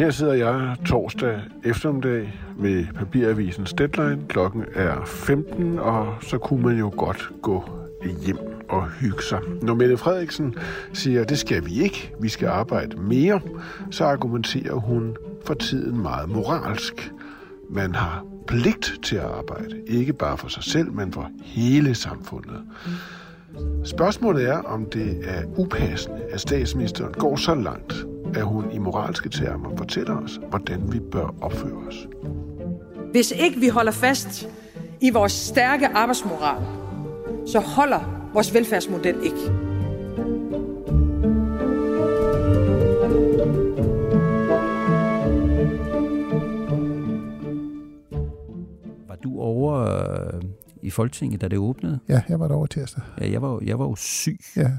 Her sidder jeg torsdag eftermiddag med papiravisens deadline. Klokken er 15, og så kunne man jo godt gå hjem og hygge sig. Når Mette Frederiksen siger, at det skal vi ikke, vi skal arbejde mere, så argumenterer hun for tiden meget moralsk. Man har pligt til at arbejde, ikke bare for sig selv, men for hele samfundet. Spørgsmålet er, om det er upassende, at statsministeren går så langt, at hun i moralske termer fortæller os, hvordan vi bør opføre os. Hvis ikke vi holder fast i vores stærke arbejdsmoral, så holder vores velfærdsmodel ikke. Var du over øh, i Folketinget, da det åbnede? Ja, jeg var der over tirsdag. Ja, jeg var, jeg var jo syg. Ja,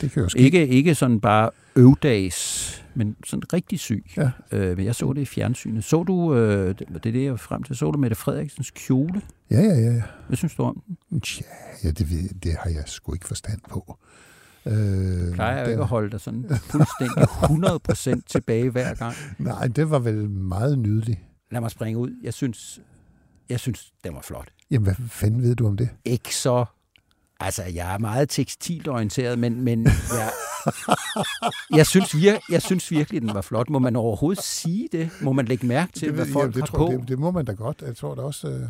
det kan jo ske. Ikke, ikke sådan bare øvdags, men sådan rigtig syg. Ja. Øh, men jeg så det i fjernsynet. Så du, øh, det er det, jeg var frem til, så du Mette Frederiksens kjole? Ja, ja, ja. Hvad synes du om den? Tja, ja det, ved- det har jeg sgu ikke forstand på. Øh, Plejer jeg jo ikke at holde dig sådan fuldstændig 100% tilbage hver gang. Nej, det var vel meget nydeligt. Lad mig springe ud. Jeg synes, jeg synes den var flot. Jamen, hvad fanden ved du om det? Ikke så... Altså, jeg er meget tekstilorienteret, men, men jeg, jeg, synes vir, jeg synes virkelig, den var flot. Må man overhovedet sige det? Må man lægge mærke til, det, hvad folk jamen, det, har tror, på? det, det må man da godt. Jeg tror da også... Øh,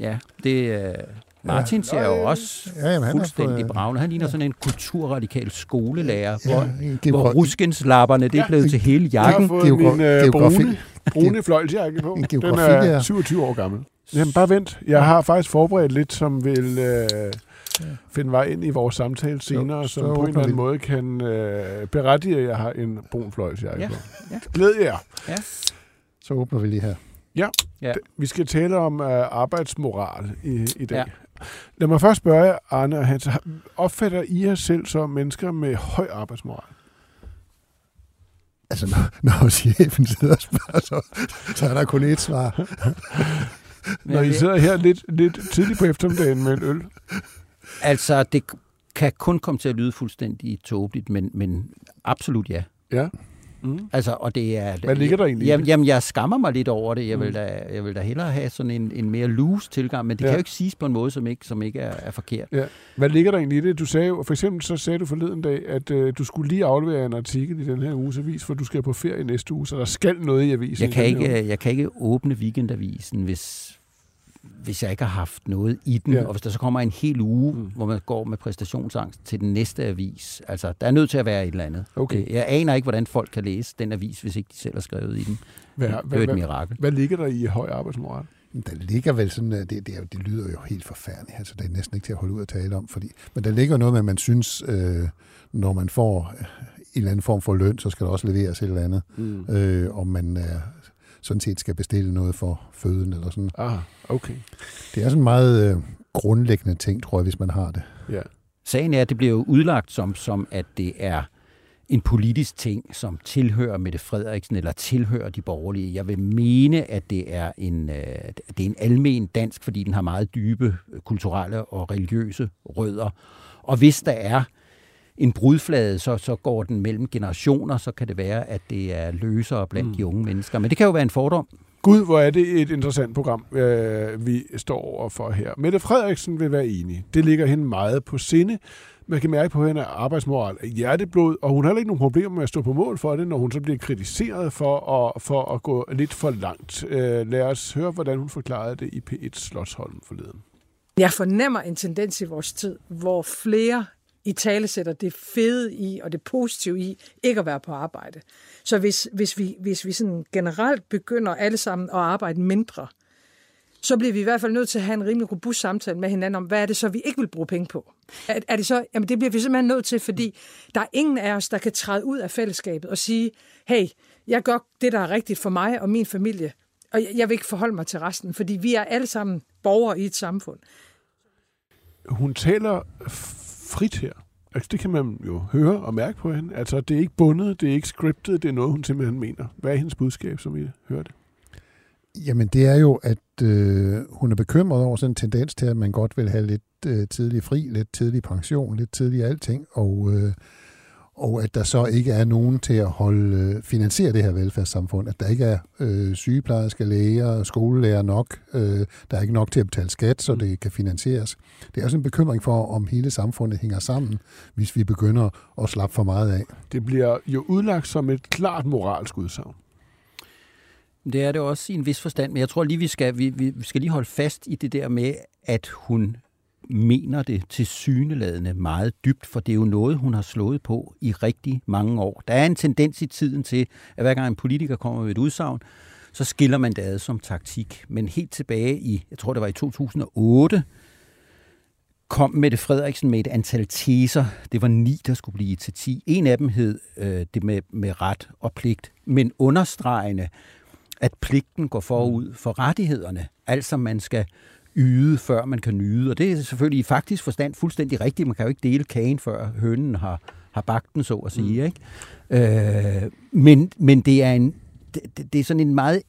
Ja, det øh, Martin ser jo også Ja, jamen, han er fuldstændig på, øh, bravende. Han ligner sådan en kulturradikal skolelærer, Ja, hvor, en hvor ruskenslapperne, det er blevet til hele Jeg har jakken. fået geogra- min øh, geografi- brune, brune fløjlsjakke på. En Den er 27 år gammel. Jamen bare vent. Jeg har faktisk forberedt lidt, som vil øh, finde vej ind i vores samtale senere, så som på en eller anden måde kan øh, berettige, at jeg har en brun fløjlsjakke Ja, på. ja. Glæd jer. Så åbner vi lige her. Ja. Vi skal tale om øh, arbejdsmoral i, i dag. Ja. Lad mig først spørge Arne og Hans, opfatter I jer selv som mennesker med høj arbejdsmoral? Altså, når, når chefen sidder og spørger, så, så er der kun et svar. Når I sidder her lidt, lidt tidligt på eftermiddagen med en øl? Altså, det kan kun komme til at lyde fuldstændig tåbeligt, men, men absolut ja. Ja. Mm. Altså, og det er... Hvad ligger der egentlig Jamen, jamen, jeg skammer mig lidt over det. Jeg vil Mm. da, jeg vil da hellere have sådan en, en mere loose tilgang, men det Ja. kan jo ikke siges på en måde, som ikke, som ikke er, er forkert. Ja. Hvad ligger der egentlig i det? Du sagde jo, for eksempel så sagde du forleden dag, at øh, du skulle lige aflevere en artikel i den her uges avis, for du skal på ferie næste uge, så der skal noget i avisen. Jeg kan, uge. ikke, jeg kan ikke åbne weekendavisen, hvis, hvis jeg ikke har haft noget i den. Ja. Og hvis der så kommer en hel uge, Mm. hvor man går med præstationsangst til den næste avis. Altså, der er nødt til at være et eller andet. Okay. Det- Jeg aner ikke, hvordan folk kan læse den avis, hvis ikke de selv har skrevet i den. Hvad, det er hvad, jo et hvad, mirakel. hvad ligger der i høj arbejdsmoral? Der ligger vel sådan, at det, det, er, jo- det lyder jo helt forfærdeligt, altså det er næsten ikke til at holde ud at tale om, fordi, men der ligger noget med, at man synes, øh, når man får øh, en eller anden form for løn, så skal der også leveres et eller andet, Mm. øh, om man øh, sådan set skal bestille noget for føden eller sådan. Ah, okay. Det er sådan en meget øh, grundlæggende ting, tror jeg, hvis man har det. Ja. Sagen er, at det bliver jo udlagt som, som at det er en politisk ting, som tilhører Mette Frederiksen eller tilhører de borgerlige. Jeg vil mene, at det er en, øh, det er en almen dansk, fordi den har meget dybe øh, kulturelle og religiøse rødder. Og hvis der er en brudflade, så, så går den mellem generationer, så kan det være, at det er løsere blandt Mm. de unge mennesker. Men det kan jo være en fordom. Gud, hvor er det et interessant program, øh, vi står over for her. Mette Frederiksen vil være enig. Det ligger hende meget på sinde. Man kan mærke på, at hende er arbejdsmoral af hjerteblod, og hun har heller ikke nogen problemer med at stå på mål for det, når hun så bliver kritiseret for at, for at gå lidt for langt. Øh, lad os høre, hvordan hun forklarede det i P1 Slotsholm forleden. Jeg fornemmer en tendens i vores tid, hvor flere i tale sætter det fede i og det positive i ikke at være på arbejde. Så hvis, hvis vi, hvis vi sådan generelt begynder alle sammen at arbejde mindre, så bliver vi i hvert fald nødt til at have en rimelig robust samtale med hinanden om, hvad er det så, vi ikke vil bruge penge på? Er, er det så, jamen det bliver vi simpelthen nødt til, fordi der er ingen af os, der kan træde ud af fællesskabet og sige, hey, Jeg gør det, der er rigtigt for mig og min familie, og jeg, jeg vil ikke forholde mig til resten, fordi vi er alle sammen borgere i et samfund. Hun taler frit her. Altså, det kan man jo høre og mærke på hende. Altså, det er ikke bundet, det er ikke scriptet, det er noget, hun simpelthen mener. Hvad er hendes budskab, som I hørte? Jamen, det er jo, at øh, hun er bekymret over sådan en tendens til, at man godt vil have lidt øh, tidlig fri, lidt tidlig pension, lidt tidlig alting, og, øh, og at der så ikke er nogen til at holde, øh, finansiere det her velfærdssamfund. At der ikke er øh, sygeplejersker, læger, skolelærer nok. Øh, der er ikke nok til at betale skat, så det kan finansieres. Det er også en bekymring for, om hele samfundet hænger sammen, hvis vi begynder at slappe for meget af. Det bliver jo udlagt som et klart moralsk udsagn. Det er det også i en vis forstand, men jeg tror lige, vi skal, vi, vi skal lige holde fast i det der med, at hun mener det til syneladende meget dybt, for det er jo noget, hun har slået på i rigtig mange år. Der er en tendens i tiden til, at hver gang en politiker kommer med et udsagn, så skiller man det ad som taktik. Men helt tilbage i, jeg tror det var i 2008, kom Mette Frederiksen med et antal teser. Det var ni, der skulle blive til ti. En af dem hed øh, det med, med ret og pligt, men understregende, at pligten går forud for rettighederne. Altså man skal yde, før man kan nyde. Og det er selvfølgelig i faktisk forstand fuldstændig rigtigt. Man kan jo ikke dele kagen, før hønen har, har bagt den, så at sige. Mm. Ikke? Øh, men, men det er en det, det er sådan en meget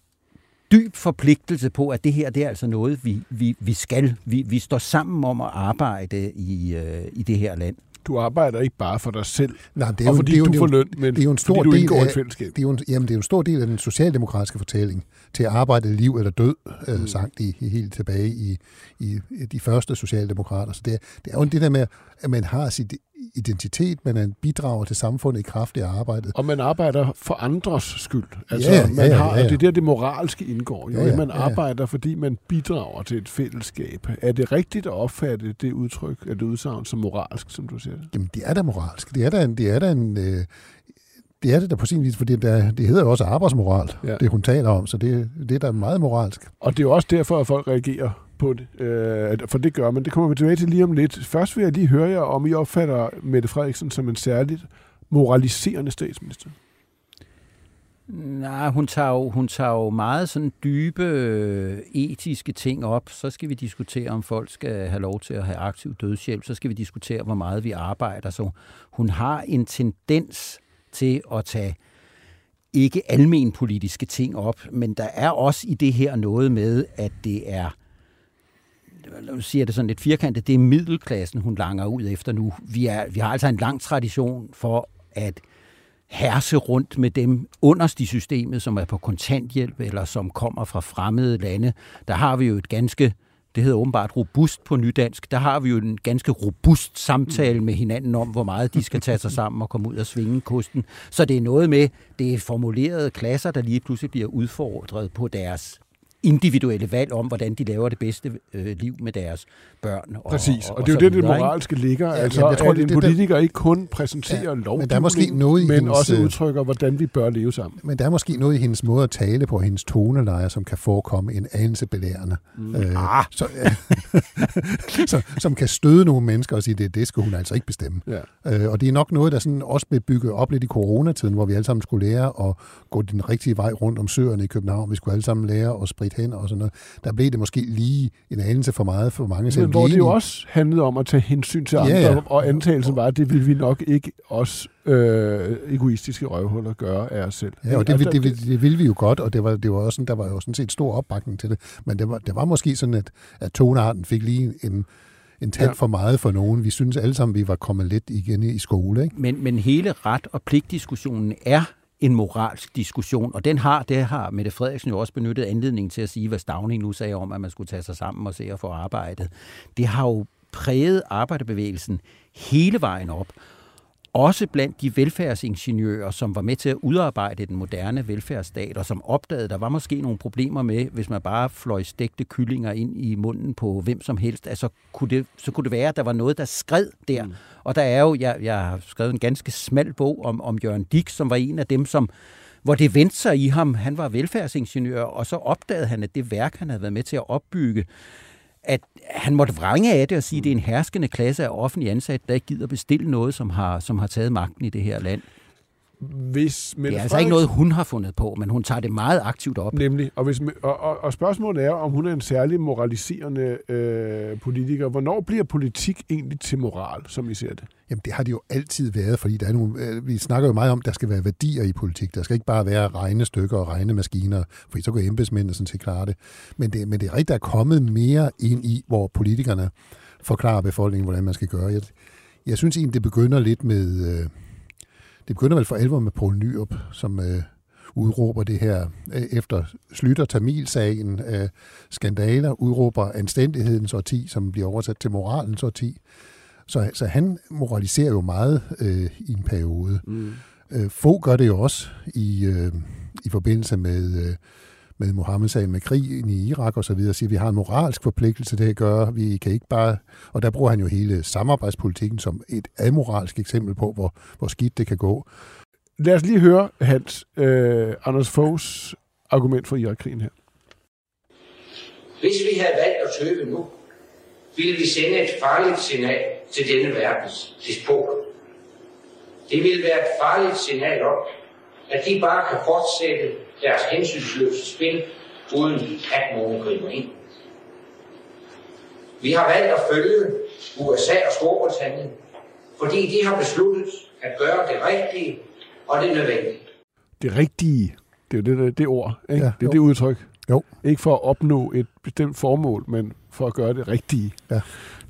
dyb forpligtelse på, at det her det er altså noget, vi, vi, vi skal. Vi, vi står sammen om at arbejde i, øh, i det her land du arbejder ikke bare for dig selv, Nej, det er jo, og fordi det er jo, du får løn, men det er jo en stor fordi du indgår af, et fællesskab. Det er jo en, jamen, det er jo en stor del af den socialdemokratiske fortælling til at arbejde liv eller død, øh, mm. sagt i, i helt tilbage i, i, i de første socialdemokrater. Så det er, det er jo det der med, at man har sit identitet, man bidrager til samfundet i kraft af arbejdet. Og man arbejder for andres skyld. Altså, ja, man ja, har, ja, ja. det er der, det moralske indgår. Jo. Ja, ja, man arbejder, ja. fordi man bidrager til et fællesskab. Er det rigtigt at opfatte det udtryk, at det udsagn som moralsk, som du siger? Jamen, det er da moralsk. Det er da en, det er da en, øh, det er det da på sin vis, fordi det, det hedder jo også arbejdsmoral, ja. det hun taler om, så det, det er da meget moralsk. Og det er jo også derfor, at folk reagerer på det, øh, for det gør man. Det kommer vi tilbage til lige om lidt. Først vil jeg lige høre jer, om I opfatter Mette Frederiksen som en særligt moraliserende statsminister. Nej, hun tager, jo, hun tager jo meget sådan dybe øh, etiske ting op. Så skal vi diskutere, om folk skal have lov til at have aktiv dødshjælp. Så skal vi diskutere, hvor meget vi arbejder. Så hun har en tendens til at tage ikke almen politiske ting op, men der er også i det her noget med, at det er nu siger det sådan lidt firkantet, det er middelklassen, hun langer ud efter nu. Vi, er, vi har altså en lang tradition for at herse rundt med dem underst i systemet, som er på kontanthjælp eller som kommer fra fremmede lande. Der har vi jo et ganske det hedder åbenbart robust på nydansk. Der har vi jo en ganske robust samtale med hinanden om, hvor meget de skal tage sig sammen og komme ud og svinge kosten. Så det er noget med, det er formulerede klasser, der lige pludselig bliver udfordret på deres individuelle valg om, hvordan de laver det bedste øh, liv med deres børn. Og, Præcis, og, og, og det er jo det, det moralske ligger. Ja, altså, jeg tror, at en politiker det, ikke kun præsenterer ja, lovgivning, men, der er måske noget i men hendes, også øh, udtrykker, hvordan vi bør leve sammen. Men der er måske noget i hendes måde at tale på, hendes tonelejer, som kan forekomme en anelse belærende. Mm. Øh, ah. så, så, som kan støde nogle mennesker og sige, det, det skal hun altså ikke bestemme. Ja. Øh, og det er nok noget, der sådan også blev bygget op lidt i coronatiden, hvor vi alle sammen skulle lære at gå den rigtige vej rundt om søerne i København. Vi skulle alle sammen lære at spritte hen og sådan noget. Der blev det måske lige en anelse for meget for mange. Men hvor det jo også handlede om at tage hensyn til andre, ja, ja. og antagelsen var, at det ville vi nok ikke også øh, egoistiske røvhuller gøre af os selv. Ja, og det, det, det, det, det ville vi jo godt, og det var, det var også sådan, der var jo sådan set stor opbakning til det. Men det var, det var måske sådan, at, at tonearten fik lige en, en tand ja. for meget for nogen. Vi synes alle sammen, vi var kommet lidt igen i skole. Ikke? Men, men hele ret- og pligtdiskussionen er en moralsk diskussion, og den har, det har Mette Frederiksen jo også benyttet anledning til at sige, hvad Stavning nu sagde om, at man skulle tage sig sammen og se at få arbejdet. Det har jo præget arbejderbevægelsen hele vejen op også blandt de velfærdsingeniører, som var med til at udarbejde den moderne velfærdsstat, og som opdagede, at der var måske nogle problemer med, hvis man bare fløj stegte kyllinger ind i munden på hvem som helst, altså kunne det, så kunne det være, at der var noget, der skred der. Mm. Og der er jo, jeg, jeg har skrevet en ganske smal bog om, om Jørgen Dick, som var en af dem, som hvor det vendte sig i ham. Han var velfærdsingeniør, og så opdagede han, at det værk, han havde været med til at opbygge, at han måtte vrænge af det og sige, at det er en herskende klasse af offentlige ansatte, der ikke gider bestille noget, som har, som har taget magten i det her land hvis Mette det er altså ikke noget, hun har fundet på, men hun tager det meget aktivt op. Nemlig. Og, hvis, og, og, og spørgsmålet er, om hun er en særlig moraliserende øh, politiker. Hvornår bliver politik egentlig til moral, som I ser det? Jamen, det har det jo altid været, fordi der er nogle, øh, vi snakker jo meget om, at der skal være værdier i politik. Der skal ikke bare være regnestykker og regnemaskiner, for så går embedsmændene sådan til at klare det. Men det, men det er rigtigt, der er kommet mere ind i, hvor politikerne forklarer befolkningen, hvordan man skal gøre. Jeg, jeg synes egentlig, det begynder lidt med... Øh, det begynder vel for alvor med Poul Nyrup, som øh, udråber det her øh, efter Slytter Tamil-sagen, øh, skandaler, udråber anstændighedens årti, som bliver oversat til moralens årti. Så, så han moraliserer jo meget øh, i en periode. Mm. Øh, få gør det jo også i, øh, i forbindelse med... Øh, med Mohammed-sagen, med krigen i Irak og så videre, siger, at vi har en moralsk forpligtelse til at gøre. Vi kan ikke bare... Og der bruger han jo hele samarbejdspolitikken som et amoralsk eksempel på, hvor, hvor skidt det kan gå. Lad os lige høre Hans øh, Anders Foghs argument for Irak-krigen her. Hvis vi havde valgt at tøve nu, ville vi sende et farligt signal til denne verdens despoter. Det ville være et farligt signal om, at de bare kan fortsætte deres hensynsløse spil, uden at nogen griber ind. Vi har valgt at følge USA og Storbritannien, fordi de har besluttet at gøre det rigtige og det nødvendige. Det rigtige, det er jo det, det ord, ikke? Ja, det er jo. det udtryk. Jo. Ikke for at opnå et bestemt formål, men for at gøre det rigtige. Ja.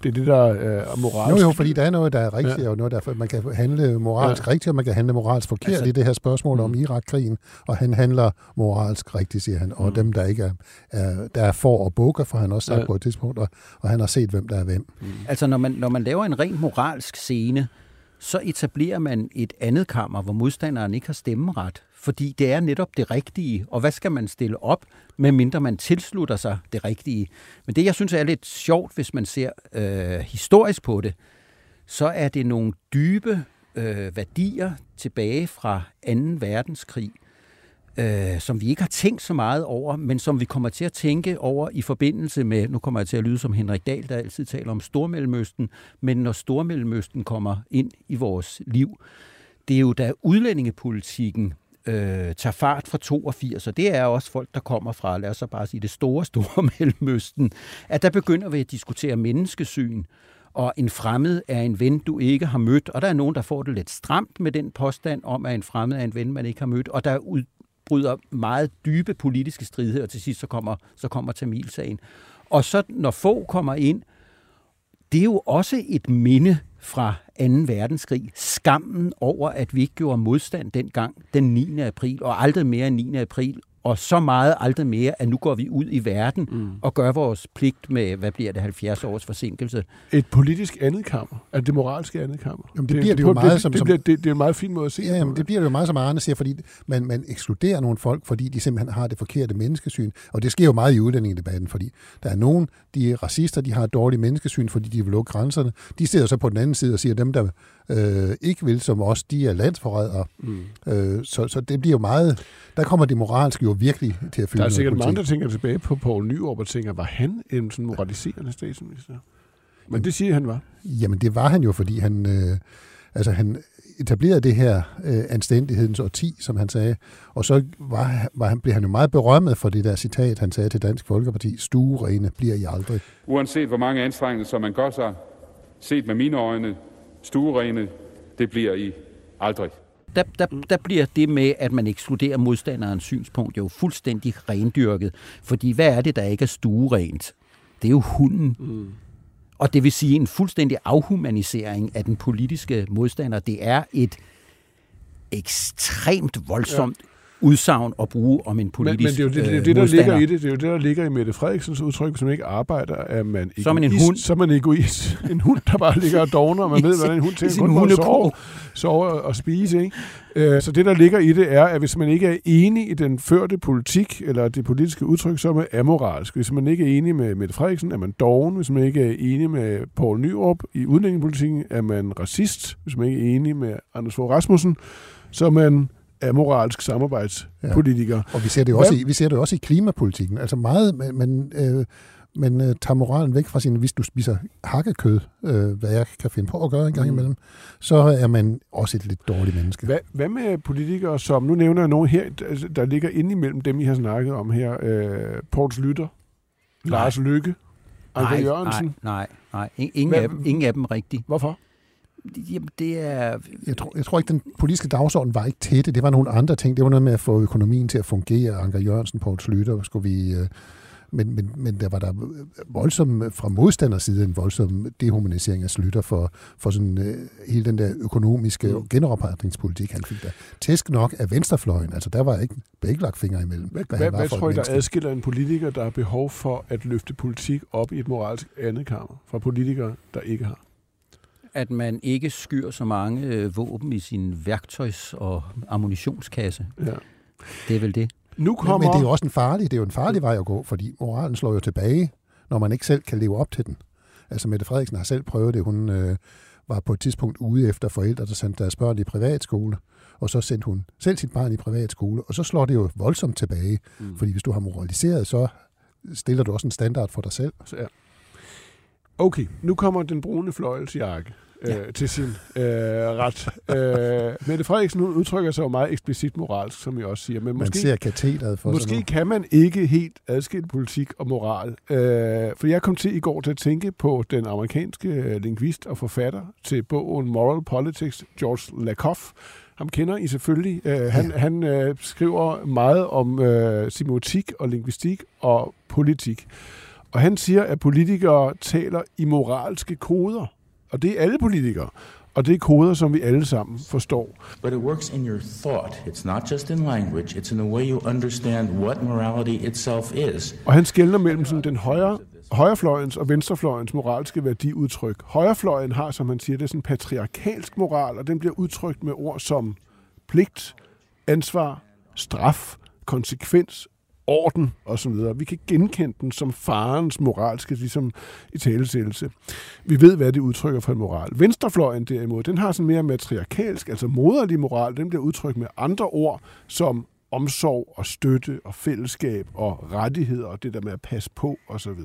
Det er det, der er moralsk. Jo, jo, fordi der er noget, der er rigtigt, ja. og noget, der man kan handle moralsk ja. rigtigt, og man kan handle moralsk forkert altså, i det her spørgsmål om mm. Irak-krigen, og han handler moralsk rigtigt, siger han, og mm. dem, der ikke er, er, der er for og bukker, for han også sagt ja. på et tidspunkt, og, og han har set, hvem der er hvem. Mm. Altså, når man, når man laver en rent moralsk scene, så etablerer man et andet kammer, hvor modstanderen ikke har stemmeret. Fordi det er netop det rigtige. Og hvad skal man stille op, medmindre man tilslutter sig det rigtige? Men det, jeg synes er lidt sjovt, hvis man ser øh, historisk på det, så er det nogle dybe øh, værdier tilbage fra 2. verdenskrig, øh, som vi ikke har tænkt så meget over, men som vi kommer til at tænke over i forbindelse med, nu kommer jeg til at lyde som Henrik Dahl, der altid taler om Stormellemøsten, men når Stormellemøsten kommer ind i vores liv, det er jo da udlændingepolitikken øh, tager fart fra 82, og det er også folk, der kommer fra, lad os så bare sige, det store, store Mellemøsten, at der begynder vi at diskutere menneskesyn, og en fremmed er en ven, du ikke har mødt, og der er nogen, der får det lidt stramt med den påstand om, at en fremmed er en ven, man ikke har mødt, og der udbryder meget dybe politiske stridigheder, og til sidst så kommer, så kommer Tamilsagen. Og så når få kommer ind, det er jo også et minde fra 2. verdenskrig. Skammen over, at vi ikke gjorde modstand dengang den 9. april, og aldrig mere end 9. april, og så meget aldrig mere, at nu går vi ud i verden mm. og gør vores pligt med, hvad bliver det, 70 års forsinkelse. Et politisk andet kammer, altså det moralske andet kammer. Jamen, det, det bliver det, det jo meget det, som... Det, det, det, det er en meget fin måde at se ja, jamen, det bliver det jo meget som Arne siger, fordi man, man ekskluderer nogle folk, fordi de simpelthen har det forkerte menneskesyn. Og det sker jo meget i udlændingedebatten, fordi der er nogen, de er racister, de har et dårligt menneskesyn, fordi de vil lukke grænserne. De sidder så på den anden side og siger, at dem, der øh, ikke vil som os, de er landsforrædere. Mm. Øh, så, så det bliver jo meget... Der kommer det moralske jo virkelig til at fylde Der er sikkert mange, der tænker tilbage på Poul Nyrup og tænker, var han en sådan moraliserende statsminister? Men det siger han var. Jamen det var han jo, fordi han... Øh, altså han etablerede det her øh, anstændighedens årti, som han sagde, og så var, var han, blev han jo meget berømmet for det der citat, han sagde til Dansk Folkeparti, stuerene bliver I aldrig. Uanset hvor mange anstrengelser man gør sig, set med mine øjne, stuerene, det bliver I aldrig. Der, der, der bliver det med, at man ekskluderer modstanderens synspunkt, jo fuldstændig rendyrket. Fordi hvad er det, der ikke er stuerent? Det er jo hunden. Mm. Og det vil sige en fuldstændig afhumanisering af den politiske modstander. Det er et ekstremt voldsomt ja udsagn at bruge om en politisk Men, men det er jo det, det, det, der ligger i det. Det er jo det, der ligger i Mette Frederiksens udtryk, hvis man ikke arbejder, at man ikke... Så er man en hund. Så er man egoist. En hund, der bare ligger og dogner, og man ved, hvordan en hund tænker kun at sove, sove og spise. Ikke? Øh, så det, der ligger i det, er, at hvis man ikke er enig i den førte politik, eller det politiske udtryk, så er man amoralsk. Hvis man ikke er enig med Mette Frederiksen, er man doven. Hvis man ikke er enig med Poul Nyrup i udlændingepolitikken, er man racist. Hvis man ikke er enig med Anders Fogh Rasmussen, så er man amoralsk samarbejdspolitiker. Ja. Og vi ser det også, i, vi ser det også i klimapolitikken. Altså meget, man, man, øh, men øh, tager moralen væk fra sin, hvis du spiser hakkekød, øh, hvad jeg kan finde på at gøre en gang Mm. imellem, så er man også et lidt dårligt menneske. Hvad, hvad med politikere, som, nu nævner jeg nogen her, der ligger inde imellem dem, I har snakket om her, øh, Poul Slytter, Lars Lykke, Anker nej, Jørgensen. Nej, nej, nej. In- Ingen, Hvad- af dem, ingen af dem rigtigt. Hvorfor? Jamen, det er... Jeg tror, jeg tror ikke, den politiske dagsorden var ikke tætte. Det var nogle andre ting. Det var noget med at få økonomien til at fungere. Anker Jørgensen, Poul Slytter, skulle vi... Øh, men, men, men der var der voldsom, fra modstanderside, en voldsom dehumanisering af Slytter for, for sådan, øh, hele den der økonomiske Mm. genopretningspolitik. Han fik der tæsk nok af venstrefløjen. Altså, der var ikke, ikke lagt fingre imellem. Hvad, hvad hvad, tror I, der adskiller en politiker, der har behov for at løfte politik op i et moralsk andet kammer, fra politikere, der ikke har? At man ikke skyr så mange øh, våben i sin værktøjs- og ammunitionskasse. Ja. Det er vel det. Nu Men, kommer... men det er jo også en farlig, det er jo en farlig vej at gå, fordi moralen slår jo tilbage, når man ikke selv kan leve op til den. Altså Mette Frederiksen har selv prøvet det. Hun øh, var på et tidspunkt ude efter forældre, der sendte deres børn i privatskole, og så sendte hun selv sit barn i privatskole, og så slår det jo voldsomt tilbage. Mm. Fordi hvis du har moraliseret, så stiller du også en standard for dig selv. Så, ja. Okay, nu kommer den brune fløjelsjakke øh, Ja. til sin øh, ret. Øh, Mette Frederiksen hun udtrykker sig jo meget eksplicit moralsk, som jeg også siger. Men Man måske, ser katedret for måske kan man ikke helt adskille politik og moral. Øh, for jeg kom til i går til at tænke på den amerikanske øh, lingvist og forfatter til bogen Moral Politics, George Lakoff. Ham kender I selvfølgelig. Øh, han Ja. han øh, skriver meget om øh, semiotik og lingvistik og politik. Og han siger, at politikere taler i moralske koder. Og det er alle politikere. Og det er koder, som vi alle sammen forstår. But it works in your thought. It's not just in language, it's in the way you understand what morality itself is. Og han skelner mellem sådan den højre, højrefløjens og venstrefløjens moralske værdiudtryk. Højrefløjen har, som han siger, det er sådan en patriarkalsk moral, og den bliver udtrykt med ord som pligt, ansvar, straf, konsekvens, orden osv. Vi kan genkende den som farens moralske ligesom, i talesættelse. Vi ved, hvad det udtrykker for en moral. Venstrefløjen derimod, den har sådan mere matriarkalsk, altså moderlig moral, den bliver udtrykt med andre ord, som omsorg og støtte og fællesskab og rettigheder og det der med at passe på osv.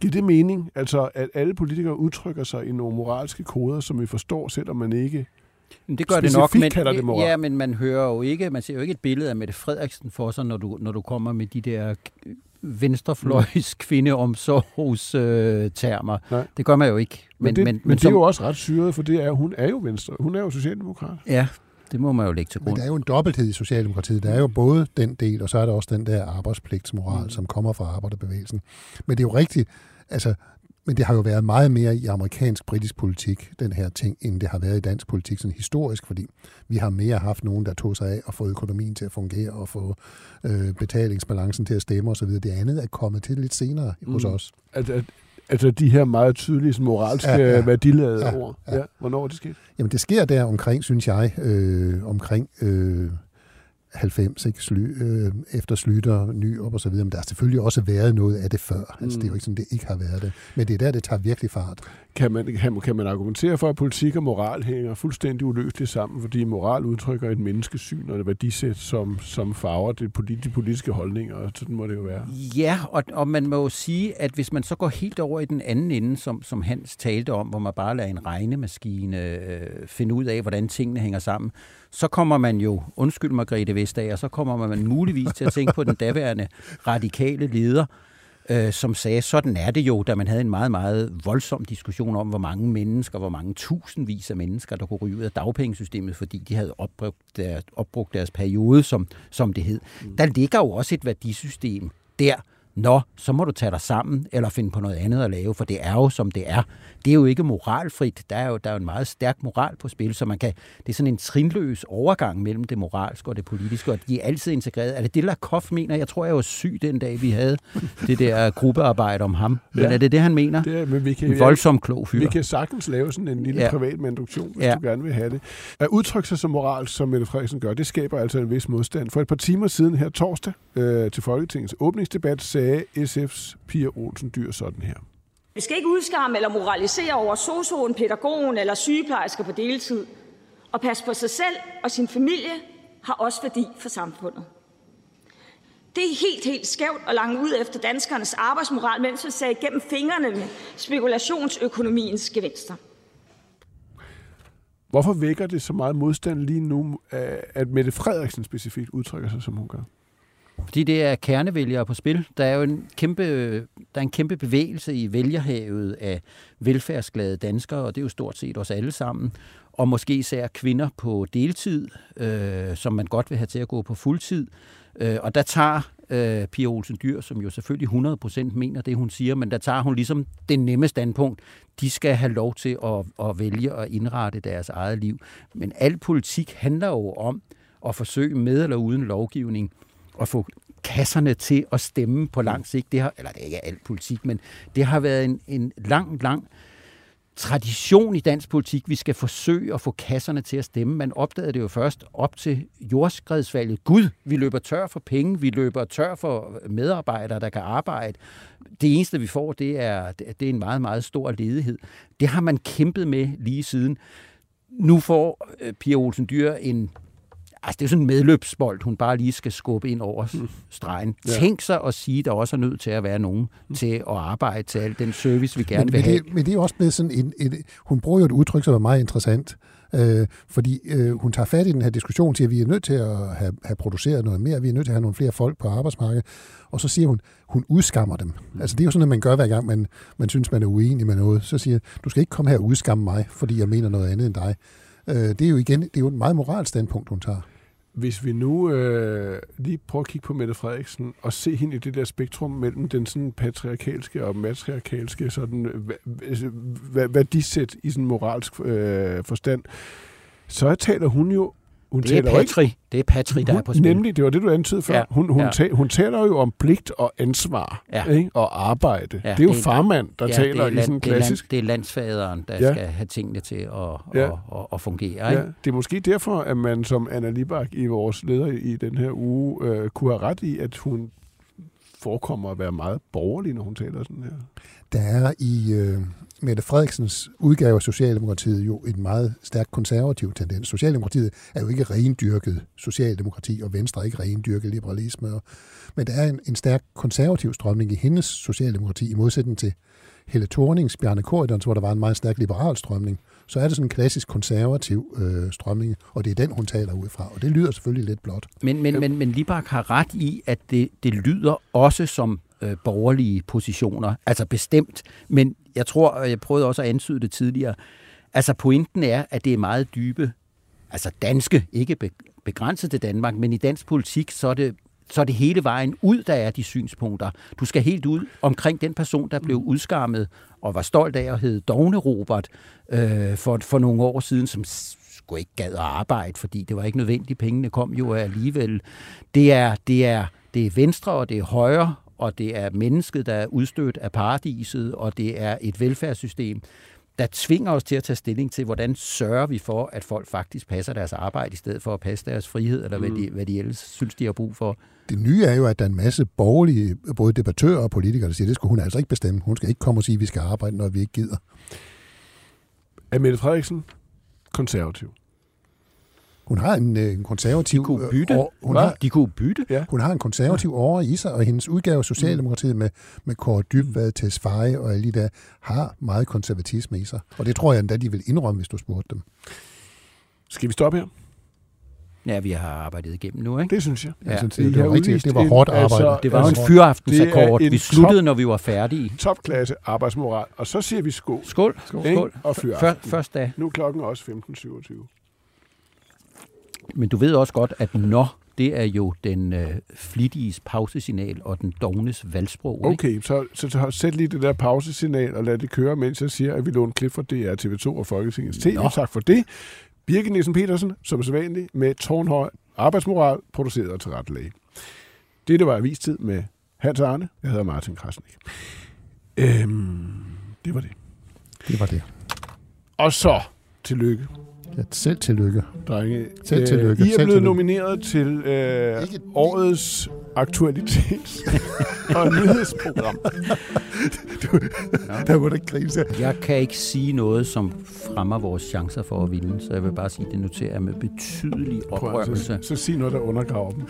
Giver det mening, altså at alle politikere udtrykker sig i nogle moralske koder, som vi forstår, selvom man ikke... Men det gør det nok, Specifikt men, kalder det moral. ja, men man hører jo ikke, man ser jo ikke et billede af Mette Frederiksen for sig, når du, når du kommer med de der øh, venstrefløjs kvindeomsorgs øh, termer. Nej. Det gør man jo ikke. Men, men, det, men, men det som- er jo også ret syret, for det er, hun er jo venstre. Hun er jo socialdemokrat. Ja, det må man jo lægge til Men grund. der er jo en dobbelthed i Socialdemokratiet. Der er jo både den del, og så er der også den der arbejdspligtsmoral, mm. som kommer fra arbejderbevægelsen. Men det er jo rigtigt, altså, men det har jo været meget mere i amerikansk-britisk politik, den her ting, end det har været i dansk politik, sådan historisk, fordi vi har mere haft nogen, der tog sig af at få økonomien til at fungere, og få øh, betalingsbalancen til at stemme osv. Det andet er kommet til lidt senere mm. hos os. At, altså de her meget tydelige sådan moralske Ja, ja, ja. værdiladede ja, ord. ja. Ja. Hvornår er det sket? Jamen det sker der omkring, synes jeg, øh, omkring øh, 90, ikke? Sly, øh, efter Slytter, Nyrup og så videre. Men der har selvfølgelig også været noget af det før. Altså, Mm. det er jo ikke sådan, det ikke har været det. Men det er der, det tager virkelig fart. Kan man, kan, kan man argumentere for, at politik og moral hænger fuldstændig uløseligt sammen, fordi moral udtrykker et menneskesyn og et værdisæt, som, som farver det de politiske holdninger, og sådan må det jo være. Ja, og, og man må jo sige, at hvis man så går helt over i den anden ende, som, som Hans talte om, hvor man bare lader en regnemaskine øh, finde ud af, hvordan tingene hænger sammen, så kommer man jo, undskyld Margrethe Vestager, så kommer man muligvis til at tænke på den daværende radikale leder, øh, som sagde, sådan er det jo, da man havde en meget, meget voldsom diskussion om, hvor mange mennesker, hvor mange tusindvis af mennesker, der kunne ryge ud af dagpengesystemet, fordi de havde opbrugt deres, opbrugt deres periode, som, som det hed. Der ligger jo også et værdisystem der, Nå, så må du tage dig sammen, eller finde på noget andet at lave, for det er jo, som det er. Det er jo ikke moralfrit. Der er jo, der er jo en meget stærk moral på spil, så man kan, det er sådan en trinløs overgang mellem det moralske og det politiske, og de er altid integreret. Er det det, Lakoff mener? Jeg tror, jeg var syg den dag, vi havde det der gruppearbejde om ham. Men Ja. er det det, han mener? Det er, men vi kan, En voldsom klog fyr. Vi kan sagtens lave sådan en lille Ja. privat manduktion, hvis ja. du gerne vil have det. At udtrykke sig som moral, som Mette Frederiksen gør, det skaber altså en vis modstand. For et par timer siden her torsdag øh, til Folketingets åbningsdebat sagde SF's Pia Olsen Dyr sådan her. Vi skal ikke udskamme eller moralisere over sosuen, pædagogen eller sygeplejersker på deltid. Og passe på sig selv og sin familie har også værdi for samfundet. Det er helt, helt skævt at lange ud efter danskernes arbejdsmoral, mens vi ser igennem fingrene med spekulationsøkonomiens gevinster. Hvorfor vækker det så meget modstand lige nu, at Mette Frederiksen specifikt udtrykker sig, som hun gør? Fordi det er kernevælgere på spil. Der er jo en kæmpe, der er en kæmpe bevægelse i vælgerhavet af velfærdsglade danskere, og det er jo stort set os alle sammen. Og måske især kvinder på deltid, øh, som man godt vil have til at gå på fuldtid. Øh, og der tager øh, Pia Olsen Dyr, som jo selvfølgelig 100% mener det, hun siger, men der tager hun ligesom det nemme standpunkt. De skal have lov til at, at vælge og indrette deres eget liv. Men al politik handler jo om at forsøge med eller uden lovgivning at få kasserne til at stemme på lang sigt. Det har, eller det er ikke alt politik, men det har været en, en lang, lang tradition i dansk politik. Vi skal forsøge at få kasserne til at stemme. Man opdagede det jo først op til jordskredsvalget. Gud, vi løber tør for penge, vi løber tør for medarbejdere, der kan arbejde. Det eneste, vi får, det er, det er en meget, meget stor ledighed. Det har man kæmpet med lige siden. Nu får øh, Pia Olsen Dyr en Altså, det er sådan en medløbsbold, hun bare lige skal skubbe ind over mm. stregen. Ja. Tænk sig at sige, at der også er nødt til at være nogen mm. til at arbejde til al den service, vi gerne men, vil have. Det, men det er også blevet sådan en... en hun bruger jo et udtryk, som er meget interessant. Øh, fordi øh, hun tager fat i den her diskussion, siger, at vi er nødt til at have, have produceret noget mere, vi er nødt til at have nogle flere folk på arbejdsmarkedet, og så siger hun, hun udskammer dem. Mm. Altså det er jo sådan, at man gør hver gang, man, man synes, man er uenig med noget. Så siger du skal ikke komme her og udskamme mig, fordi jeg mener noget andet end dig. Øh, det er jo igen, det er jo et meget moralsk standpunkt, hun tager. Hvis vi nu øh, lige prøver at kigge på Mette Frederiksen og se hende i det der spektrum mellem den sådan patriarkalske og matriarkalske sådan, øh, altså, værdisæt i sådan moralsk øh, forstand, så taler hun jo hun det er taler Patri. Ikke, det er Patri, der hun, er på spil. Nemlig, det var det, du antydede før. Ja, hun, hun, ja. ta, hun taler jo om pligt og ansvar Ja. ikke? og arbejde. Ja, det er jo det er- farmand, der ja, taler er i sådan en det er klassisk... Land, det er landsfaderen, der Ja. skal have tingene til at, Ja. at, at, at fungere. Ikke? Ja, det er måske derfor, at man som Anna Libak i vores leder i den her uge øh, kunne have ret i, at hun forekommer at være meget borgerlig, når hun taler sådan her. Der er i øh, Mette Frederiksens udgave af Socialdemokratiet jo en meget stærk konservativ tendens. Socialdemokratiet er jo ikke rendyrket socialdemokrati, og Venstre er ikke rendyrket liberalisme. Og, men der er en, en stærk konservativ strømning i hendes socialdemokrati, i modsætning til Helle Thornings, Bjarne Korydons, hvor der var en meget stærk liberal strømning. Så er det sådan en klassisk konservativ øh, strømning, og det er den, hun taler ud fra. Og det lyder selvfølgelig lidt blot. Men, men, men, men Libak har ret i, at det, det lyder også som øh, borgerlige positioner. Altså bestemt. Men jeg tror, og jeg prøvede også at antyde det tidligere, altså pointen er, at det er meget dybe, altså danske, ikke begrænset til Danmark, men i dansk politik, så er det så er det hele vejen ud, der er de synspunkter. Du skal helt ud omkring den person, der blev udskammet og var stolt af at hedde Dogne Robert øh, for, for nogle år siden, som sgu ikke gad at arbejde, fordi det var ikke nødvendigt. Pengene kom jo alligevel. Det er, det er, det er venstre, og det er højre, og det er mennesket, der er udstødt af paradiset, og det er et velfærdssystem, der tvinger os til at tage stilling til, hvordan sørger vi for, at folk faktisk passer deres arbejde, i stedet for at passe deres frihed, eller hvad de, hvad de ellers synes, de har brug for. Det nye er jo, at der er en masse borgerlige, både debattører og politikere, der siger, det skal hun altså ikke bestemme. Hun skal ikke komme og sige, at vi skal arbejde, når vi ikke gider. Er Mette Frederiksen konservativ? Hun har en, øh, en konservativ... De kunne bytte. øh, år- hun, Hva? har, De kunne bytte. Ja. hun har en konservativ over i sig, og hendes udgave af Socialdemokratiet med, med Kåre Dybvad, Tesfaye og alle de der, har meget konservatisme i sig. Og det tror jeg endda, de vil indrømme, hvis du spurgte dem. Skal vi stoppe her? Ja, vi har arbejdet igennem nu, ikke? Det synes jeg. Jeg Ja. synes, I det, det, har var rigtig, udvist det var en- hårdt altså- arbejde. Det var en Altså, det en Vi sluttede, top- når vi var færdige. Topklasse arbejdsmoral. Og så siger vi skål. Skål. Ikke? Skål. Og fyr Før, først da. Nu er klokken også 15.27. Men du ved også godt, at når det er jo den øh, flittiges pausesignal og den dognes valgsprog. Ikke? Okay, så, så, så sæt lige det der pausesignal og lad det køre, mens jeg siger, at vi låner klip fra DR, TV2 og Folketingets TV. Nå. Tak for det. Birgit Nielsen Petersen, som sædvanligt, med tårnhøj arbejdsmoral, produceret og tilrettelæge. Dette var avistid med Hans Arne. Jeg hedder Martin Krasnik. Øhm, det var det. Det var det. Og så, tillykke, Ja, selv tillykke. drenge. Selv tillykke, I er blevet nomineret til øh, Ikke- årets aktualitets- og nyhedsprogram. du, ja. Der må du grine sig. Jeg kan ikke sige noget, som fremmer vores chancer for at vinde, så jeg vil bare sige, at det noterer jeg med betydelig oprørelse. Så, så sig noget, der undergraver dem.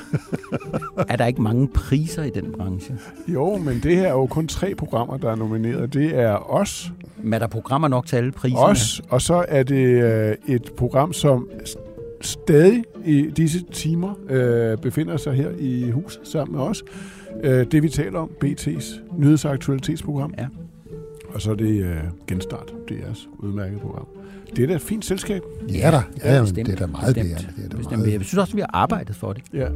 er der ikke mange priser i den branche? Jo, men det her er jo kun tre programmer, der er nomineret. Det er os. Men er der programmer nok til alle priserne? Os, og så er det øh, et program, som stadig i disse timer øh, befinder sig her i hus sammen med os. Øh, det vi taler om, BT's nyhedsaktualitetsprogram. Ja. Og så er det øh, Genstart, DR's udmærket program. Det er da et fint selskab. Ja da, ja, ja det er da meget bestemt, det. Er, det er bestemt. Meget. Jeg synes også, at vi har arbejdet for det. Ja.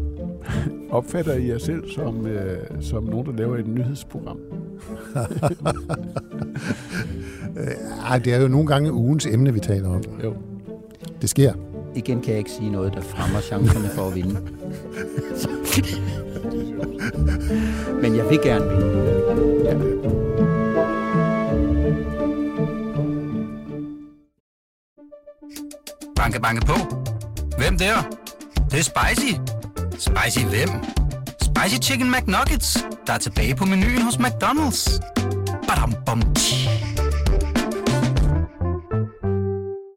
Opfatter I jer selv som, øh, som nogen, der laver et nyhedsprogram? Ej, det er jo nogle gange ugens emne, vi taler om. Jo. Det sker. Igen kan jeg ikke sige noget, der fremmer chancerne for at vinde. Men jeg vil gerne vinde. Ja. Banke, banke på. Hvem der? Det, det er spicy. Spicy hvem? Spicy Chicken McNuggets, der er tilbage på menuen hos McDonald's. Badum, bom, tji.